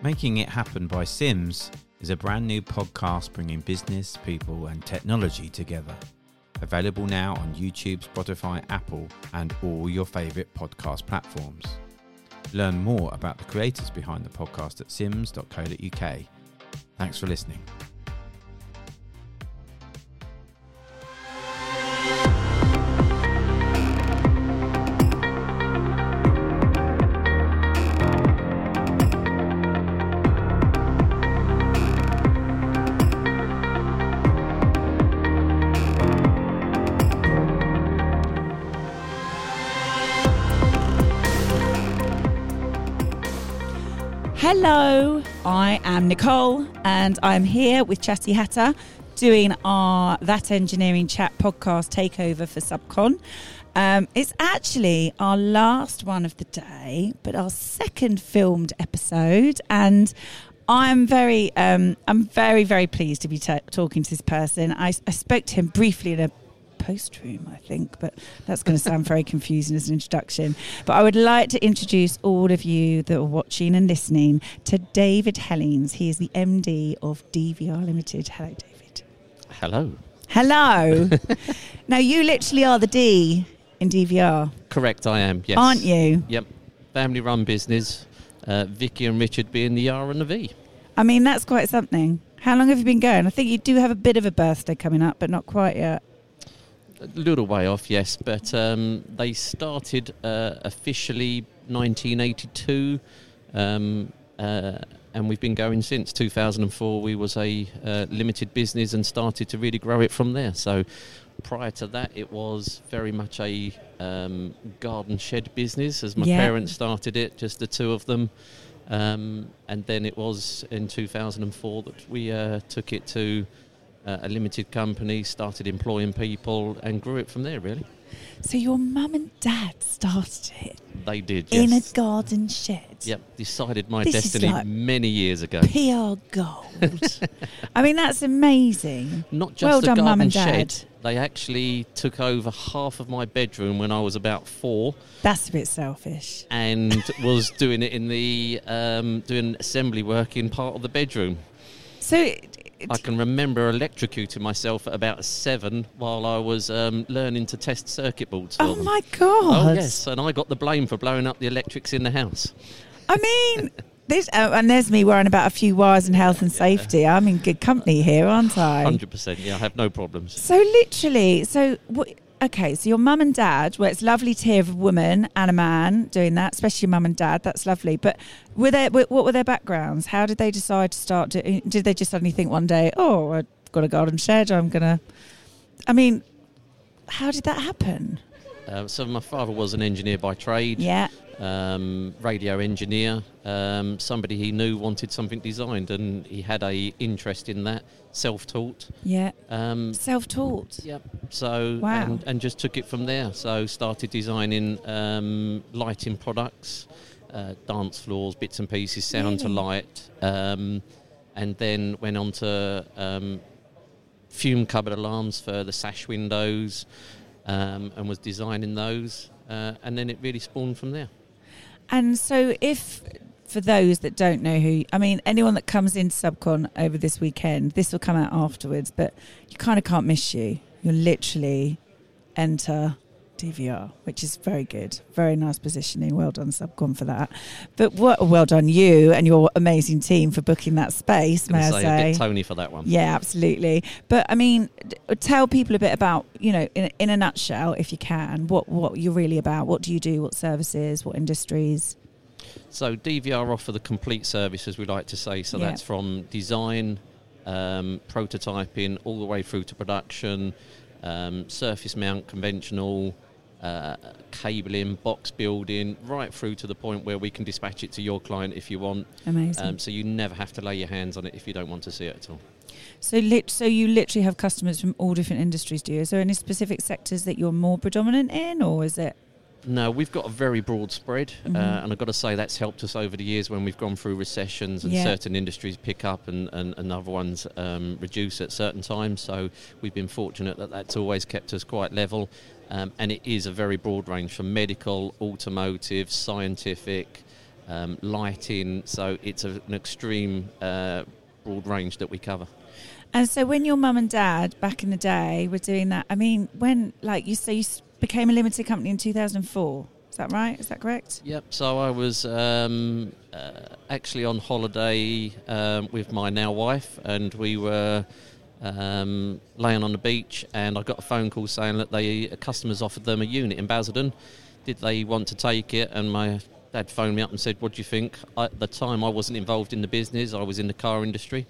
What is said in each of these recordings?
Making It Happen by Sims is a brand new podcast bringing business, people, and technology together. Available now on YouTube, Spotify, Apple, and all your favourite podcast platforms. Learn more about the creators behind the podcast at sims.co.uk. Thanks for listening. Hello, I am Nicole and I'm here with Chatty Hatter doing our That Engineering Chat podcast takeover for Subcon. Um, it's actually our last one of the day, but our second filmed episode, and I'm very, um, I'm very, very pleased to be t- talking to this person. I, I spoke to him briefly in a post room, I think, but that's going to sound very confusing as an introduction. But I would like to introduce all of you that are watching and listening to David Hellings. He is the MD of DVR Limited. Hello, David. Hello. Hello. now, you literally are the D in DVR, Correct, I am. Yes. aren't you? Yep. Family run business. Uh, Vicky and Richard being the R and the V. I mean, that's quite something. How long have you been going? I think you do have a bit of a birthday coming up, but not quite yet. A little way off, yes, but um, they started uh, officially 1982, um, uh, and we've been going since 2004. We was a uh, limited business and started to really grow it from there. So prior to that, it was very much a um, garden shed business, as my Yeah. parents started it, just the two of them. Um, and then it was in 2004 that we uh, took it to uh, a limited company, started employing people, and grew it from there. Really, So your mum and dad started it they did. in a garden shed. Yep, decided my This destiny like- many years ago. PR gold. I mean, that's amazing. Not just Well the done, garden Mum and shed. Dad. They actually took over half of my bedroom when I was about four, That's a bit selfish. and was doing it in the um, doing assembly work in part of the bedroom. So, I can remember electrocuting myself at about seven while I was um, learning to test circuit boards. Oh them. my god! Oh yes, and I got the blame for blowing up the electrics in the house. I mean, this uh, and there's me worrying about a few wires and health and safety. I'm in good company here, aren't I? Hundred percent. Yeah, I have no problems. So literally, so what? Okay, so your mum and dad. Well, it's lovely to hear of a woman and a man doing that, especially your mum and dad. That's lovely. But were they? What were their backgrounds? How did they decide to start? To, did they just suddenly think one day, "Oh, I've got a garden shed. I'm gonna." I mean, how did that happen? Uh, so my father was an engineer by trade. Yeah. Um, radio engineer. Um, somebody he knew wanted something designed, and he had a interest in that. Self-taught. Yeah. Um, Self-taught. yep. So Wow. and, and just took it from there. So started designing um, lighting products, uh, dance floors, bits and pieces, sound to light, um, and then went on to um, fume cupboard alarms for the sash windows, um, and was designing those. Uh, and then it really spawned from there. And so, if for those that don't know who, I mean, anyone that comes into Subcon over this weekend, this will come out afterwards, but you kind of can't miss you. You'll literally enter DVR, which is very good. Very nice positioning. Well done, Subcon, for that. But what, well done, you and your amazing team for booking that space, may I say, say. I'll Tony for that one. Yeah, absolutely. But I mean, d- tell people a bit about, you know, in, in a nutshell, if you can, what, what you're really about. What do you do? What services? What industries? So DVR offer the complete service, as we like to say. So Yeah. that's from design, um, prototyping, all the way through to production, um, surface mount, conventional, uh, cabling, box building, right through to the point where we can dispatch it to your client if you want. Amazing. Um, so you never have to lay your hands on it if you don't want to see it at all. So, lit- so you literally have customers from all different industries, do you? Is there any specific sectors that you're more predominant in, or is it? No, we've got a very broad spread, Mhm. uh, and I've got to say that's helped us over the years when we've gone through recessions and Yeah. certain industries pick up and, and, and other ones um, reduce at certain times. So we've been fortunate that that's always kept us quite level, um, and it is a very broad range from medical, automotive, scientific, um, lighting. So it's a, an extreme uh, broad range that we cover. And so, when your mum and dad back in the day were doing that, I mean, when like you say you became a limited company in two thousand four. Is that right? Is that correct? Yep. So I was um, uh, actually on holiday um, with my now wife, and we were um, laying on the beach, and I got a phone call saying that they customers offered them a unit in Basildon. Did they want to take it? And my dad phoned me up and said, "What do you think?" I, at the time, I wasn't involved in the business; I was in the car industry.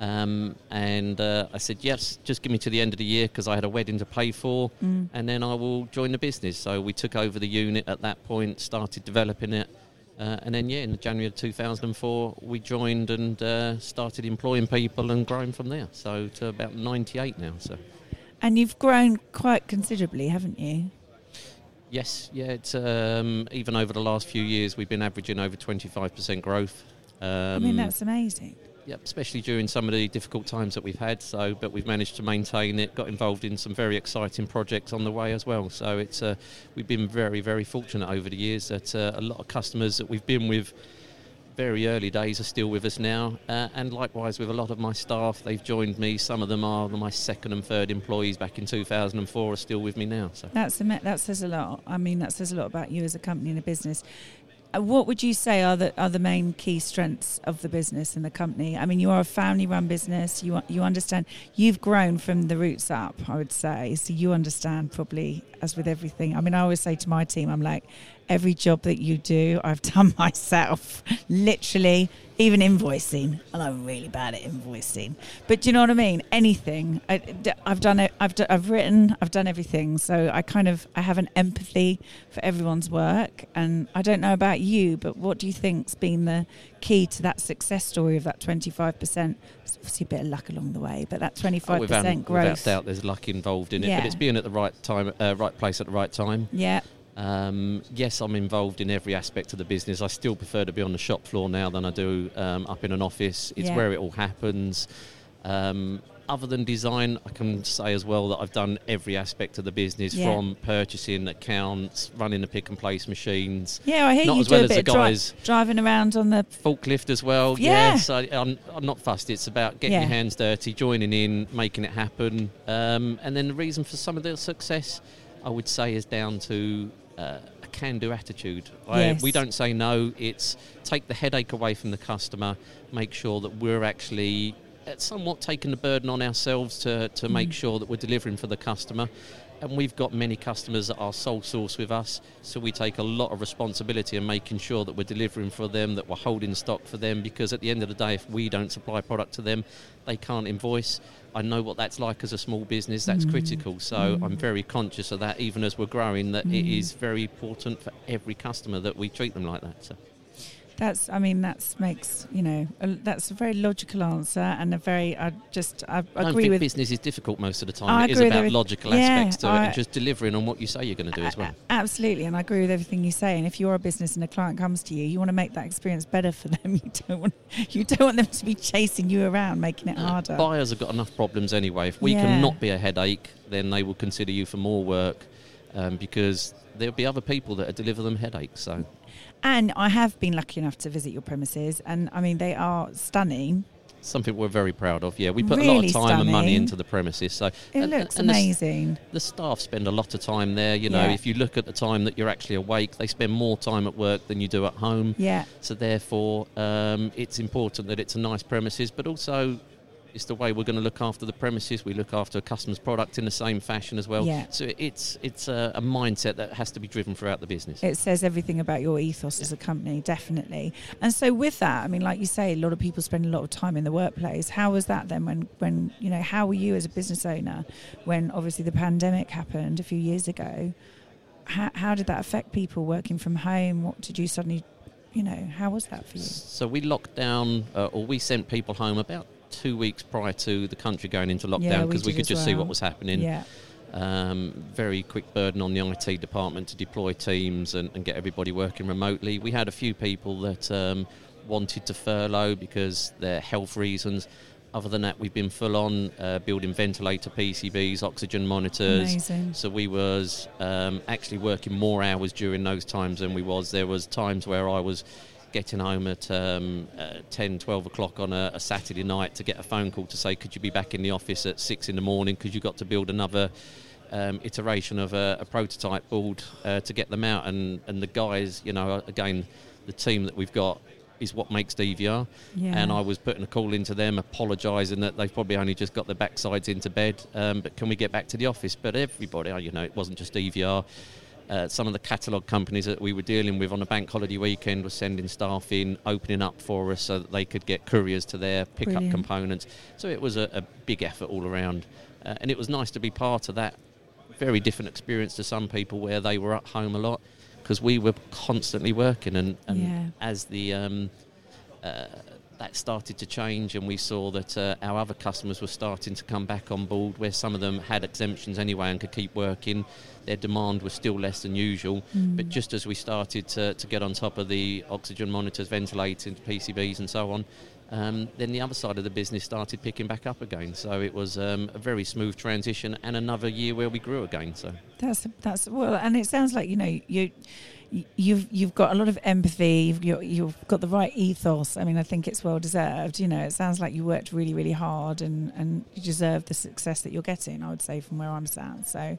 Um, and uh, I said, yes, just give me to the end of the year because I had a wedding to pay for, Mm. and then I will join the business. So we took over the unit at that point, started developing it, uh, and then, yeah, in January of 2004, we joined and uh, started employing people and growing from there. So to about 98 now. So And you've grown quite considerably, haven't you? yes, yeah, it's um, even over the last few years, we've been averaging over 25% growth. Um, I mean, that's amazing. Yep, especially during some of the difficult times that we've had. So, but we've managed to maintain it. Got involved in some very exciting projects on the way as well. So it's uh, we've been very, very fortunate over the years that uh, a lot of customers that we've been with very early days are still with us now, uh, and likewise with a lot of my staff. They've joined me. Some of them are my second and third employees back in 2004 are still with me now. So. That's that says a lot. I mean, that says a lot about you as a company and a business. Uh, What would you say are the are the main key strengths of the business and the company? I mean, you are a family-run business. You you understand. You've grown from the roots up. I would say so. You understand probably as with everything. I mean, I always say to my team, I'm like, every job that you do, I've done myself. Literally, even invoicing, and I'm really bad at invoicing. But do you know what I mean? Anything. I, have done it. I've, I've written. I've done everything. So I kind of I have an empathy for everyone's work. And I don't know about you, but what do you think's been the key to that success story of that 25 percent? Obviously, a bit of luck along the way, but that 25 Oh, without, percent without growth. doubt, there's luck involved in it, Yeah. but it's being at the right time, uh, right place at the right time. Yeah, Um, yes, I'm involved in every aspect of the business. I still prefer to be on the shop floor now than I do um, up in an office. It's Yeah. where it all happens. Um, other than design, I can say as well that I've done every aspect of the business Yeah. from purchasing, accounts, running the pick and place machines, yeah. I hear Not you as do well a bit of dri- driving around on the. forklift as well. Yeah. Yes, I, I'm, I'm not fussed. It's about getting Yeah. your hands dirty, joining in, making it happen. Um, and then the reason for some of the success, I would say, is down to uh, a can-do attitude. I, we don't say no. It's take the headache away from the customer. Make sure that we're actually uh, somewhat taking the burden on ourselves to, to make sure that we're delivering for the customer. And we've got many customers that are sole source with us, so we take a lot of responsibility in making sure that we're delivering for them, that we're holding stock for them. Because at the end of the day, if we don't supply product to them, they can't invoice. I know what that's like as a small business. That's mm. critical. So mm. I'm very conscious of that, even as we're growing. That it mm. is very important for every customer that we treat them like that. So. That's. I mean, that's makes you know. A, that's a very logical answer and a very. I just. I, I don't agree think with. business is difficult most of the time. I it is with about logical Yeah, aspects to it and just delivering on what you say you're going to do as well. Absolutely, and I agree with everything you say. And if you're a business and a client comes to you, you want to make that experience better for them. You don't want you don't want them to be chasing you around, making it harder. Buyers have got enough problems anyway. If we Yeah. can not be a headache, then they will consider you for more work um, because there'll be other people that deliver them headaches. So And I have been lucky enough to visit your premises, and I mean they are stunning. something we're very proud of. Yeah, we put a lot of time and money into the premises. So It and- looks and the amazing. The staff spend a lot of time there. You know, Yeah. if you look at the time that you're actually awake, they spend more time at work than you do at home. Yeah, So therefore, um, it's important that it's a nice premises, but also it's the way we're going to look after the premises. We look after a customer's product in the same fashion as well. Yeah. So it's it's a, a mindset that has to be driven throughout the business. it says everything about your ethos as a company, definitely. And so with that, I mean, like you say, a lot of people spend a lot of time in the workplace. How was that then? When when you know, how were you as a business owner when obviously the pandemic happened a few years ago? How, how did that affect people working from home? What did you suddenly, you know, how was that for you? So we locked down, uh, or we sent people home about two weeks prior to the country going into lockdown we because we, did could just see what was happening. Yeah, Um, very quick burden on the IT department to deploy teams and, and get everybody working remotely. We had a few people that um, wanted to furlough because their health reasons. Other than that, we've been full on uh, building ventilator PCBs, oxygen monitors. amazing. So we was um, actually working more hours during those times than we was. There was times where I was getting home at um, uh, 10, 12 o'clock on a, a, Saturday night to get a phone call to say, could you be back in the office at six in the morning because you've got to build another um, iteration of a, a prototype board uh, to get them out. And, and the guys, you know, again, the team that we've got is what makes DVR. Yeah. And I was putting a call into them, apologising that they've probably only just got their backsides into bed. Um, but can we get back to the office? But everybody, you know, it wasn't just DVR. Uh, some of the catalogue companies that we were dealing with on a bank holiday weekend were sending staff in, opening up for us so that they could get couriers to there, pick Brilliant. up components. So it was a, a big effort all around. Uh, and it was nice to be part of that very different experience to some people where they were at home a lot because we were constantly working. And, and yeah. as the um, uh, that started to change, and we saw that uh, our other customers were starting to come back on board, where some of them had exemptions anyway and could keep working. Their demand was still less than usual, mm. but just as we started to, to get on top of the oxygen monitors, ventilators, PCBs, and so on, um, then the other side of the business started picking back up again. So it was um, a very smooth transition and another year where we grew again. So that's that's well, and it sounds like you know you you've you've got a lot of empathy. You've you've got the right ethos. I mean, I think it's well deserved. You know, it sounds like you worked really really hard and and you deserve the success that you're getting. I would say from where I'm sat. So.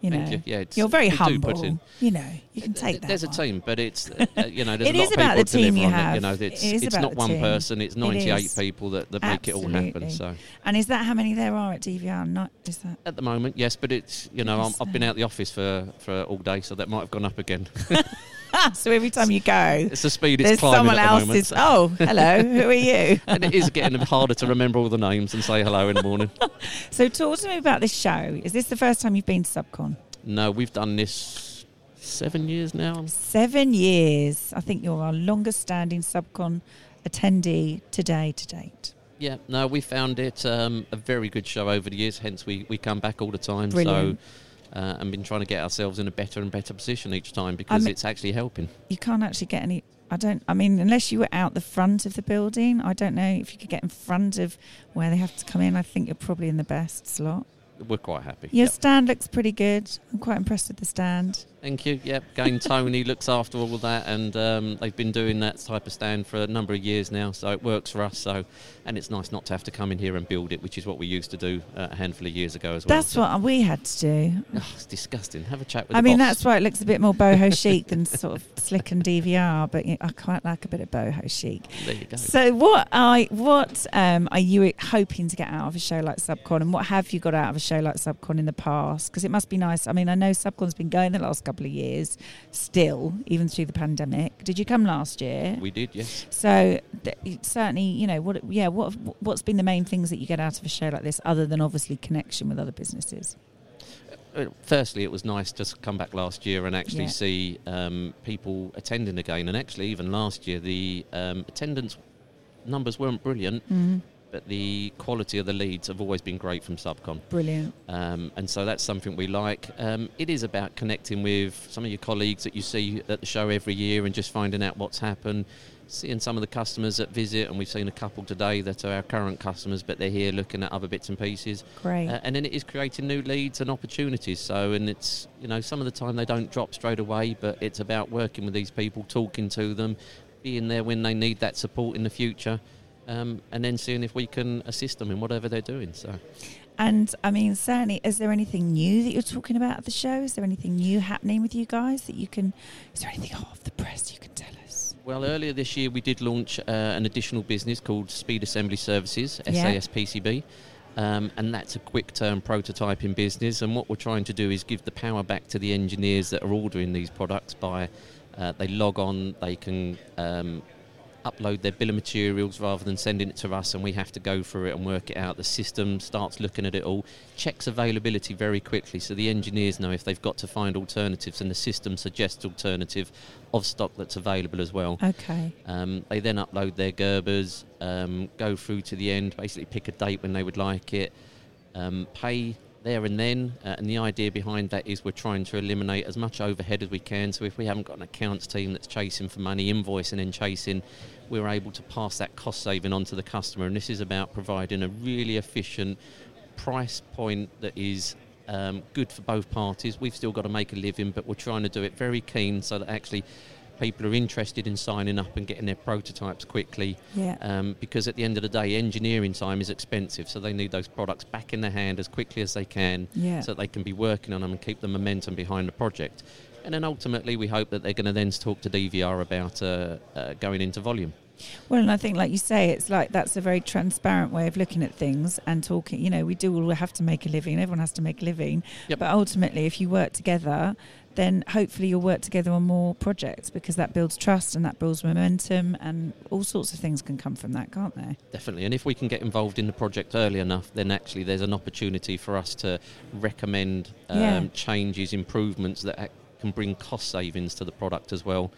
You know, you. Yeah, you're very humble. You know, you can take that. There's a team, but it's uh, you know, there's it a lot is of about people the team you have. It, you know, it's, it it's not one team. person. It's 98 it people that, that make it all happen. So, and is that how many there are at DVR? Not is that at the moment? Yes, but it's you know, i have been out the office for for all day, so that might have gone up again. so every time you go, it's the speed it's there's climbing someone else the is. Oh, hello. Who are you? and it is getting harder to remember all the names and say hello in the morning. so talk to me about this show. Is this the first time you've been to Subcon? No, we've done this seven years now. Seven years. I think you're our longest standing Subcon attendee today to date. Yeah, no, we found it um, a very good show over the years. Hence, we, we come back all the time. Brilliant. So, uh, and been trying to get ourselves in a better and better position each time because I mean, it's actually helping. You can't actually get any. I don't. I mean, unless you were out the front of the building, I don't know if you could get in front of where they have to come in. I think you're probably in the best slot we're quite happy. Your yep. stand looks pretty good. I'm quite impressed with the stand. Thank you. Yep, again, Tony looks after all of that, and um, they've been doing that type of stand for a number of years now, so it works for us. So, and it's nice not to have to come in here and build it, which is what we used to do uh, a handful of years ago as well. That's so. what we had to do. Oh, it's disgusting. Have a chat with. I mean, boss. that's why it looks a bit more boho chic than sort of slick and DVR, but I quite like a bit of boho chic. There you go. So, what are what um, are you hoping to get out of a show like Subcon, and what have you got out of a show like Subcon in the past? Because it must be nice. I mean, I know Subcon's been going the last couple of years still, even through the pandemic. Did you come last year? We did, yes. So th- certainly, you know, what yeah, what what's been the main things that you get out of a show like this, other than obviously connection with other businesses? Uh, firstly, it was nice to come back last year and actually yeah. see um, people attending again. And actually, even last year, the um, attendance numbers weren't brilliant. Mm-hmm but the quality of the leads have always been great from Subcon. Brilliant. Um, and so that's something we like. Um, it is about connecting with some of your colleagues that you see at the show every year and just finding out what's happened. Seeing some of the customers that visit, and we've seen a couple today that are our current customers, but they're here looking at other bits and pieces. Great. Uh, and then it is creating new leads and opportunities. So, and it's, you know, some of the time they don't drop straight away, but it's about working with these people, talking to them, being there when they need that support in the future um, and then seeing if we can assist them in whatever they're doing. So. And I mean, certainly, is there anything new that you're talking about at the show? Is there anything new happening with you guys that you can? Is there anything off the press you can tell us? Well, earlier this year we did launch uh, an additional business called Speed Assembly Services (SASPCB). Um, and that's a quick turn prototyping business. And what we're trying to do is give the power back to the engineers that are ordering these products by uh, they log on, they can um, upload their bill of materials rather than sending it to us and we have to go through it and work it out. The system starts looking at it all, checks availability very quickly so the engineers know if they've got to find alternatives and the system suggests alternative of stock that's available as well. Okay. Um, they then upload their Gerbers, um, go through to the end, basically pick a date when they would like it, um, pay there and then. Uh, and the idea behind that is we're trying to eliminate as much overhead as we can. So if we haven't got an accounts team that's chasing for money, invoicing and chasing, we're able to pass that cost saving on to the customer. And this is about providing a really efficient price point that is um, good for both parties. We've still got to make a living, but we're trying to do it very keen so that actually people are interested in signing up and getting their prototypes quickly. Yeah. Um, because at the end of the day, engineering time is expensive, so they need those products back in their hand as quickly as they can, Yeah. so that they can be working on them and keep the momentum behind the project. And then ultimately, we hope that they're going to then talk to DVR about uh, uh, going into volume. Well, and I think, like you say, it's like that's a very transparent way of looking at things and talking. You know, we do all have to make a living. Everyone has to make a living. Yep. But ultimately, if you work together, then hopefully you'll work together on more projects because that builds trust and that builds momentum, and all sorts of things can come from that, can't they? Definitely, and if we can get involved in the project early enough, then actually there's an opportunity for us to recommend um, Yeah. changes, improvements that can bring cost savings to the product as well,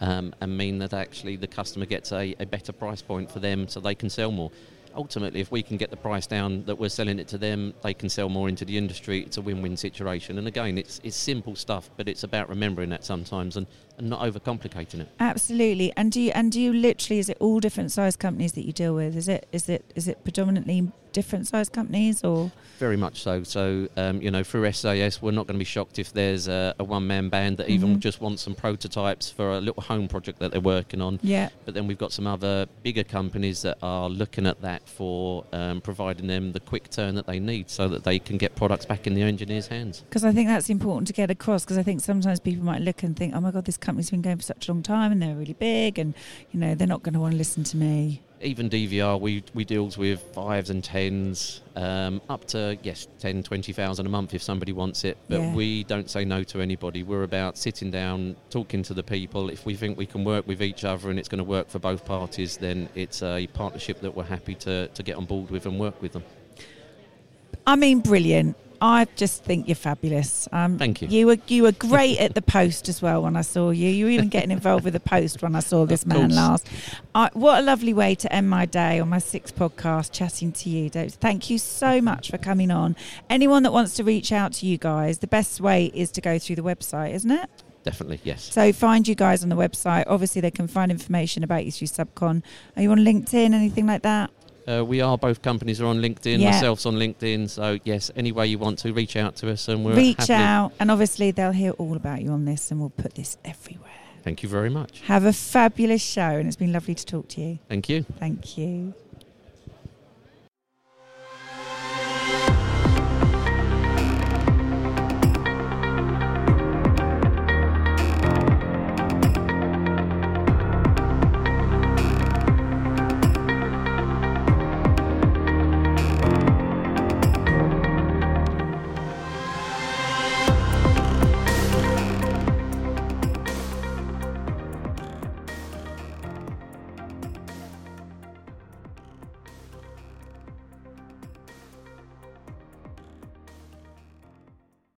um, and mean that actually the customer gets a, a better price point for them, so they can sell more. Ultimately, if we can get the price down that we're selling it to them, they can sell more into the industry. It's a win-win situation. And again, it's it's simple stuff, but it's about remembering that sometimes and, and not overcomplicating it. Absolutely. And do you and do you literally is it all different size companies that you deal with? Is it is it is it predominantly different size companies or Very much so. So, um, you know, through SAS, we're not going to be shocked if there's a, a one man band that even Mhm. just wants some prototypes for a little home project that they're working on. yeah But then we've got some other bigger companies that are looking at that for um, providing them the quick turn that they need so that they can get products back in the engineers' hands. because I think that's important to get across because I think sometimes people might look and think oh my god this company's been going for such a long time and they're really big and you know they're not going to want to listen to me Even DVR, we, we deals with fives and tens, um, up to, yes, 10, 20,000 a month if somebody wants it. But Yeah. we don't say no to anybody. We're about sitting down, talking to the people. If we think we can work with each other and it's going to work for both parties, then it's a partnership that we're happy to, to get on board with and work with them. I mean brilliant I just think you're fabulous. Um, Thank you. You were you were great at the post as well when I saw you. You were even getting involved with the post when I saw this Of man course. last. I, what a lovely way to end my day on my sixth podcast, chatting to you, Dave. Thank you so much for coming on. Anyone that wants to reach out to you guys, the best way is to go through the website, isn't it? Definitely, yes. So find you guys on the website. Obviously, they can find information about you through Subcon. Are you on LinkedIn? Anything like that? Uh, we are both companies are on LinkedIn. Yeah. Myself's on LinkedIn. So yes, any way you want to reach out to us, and we're Reach happy- out, and obviously they'll hear all about you on this, and we'll put this everywhere. Thank you very much. Have a fabulous show, and it's been lovely to talk to you. Thank you. Thank you.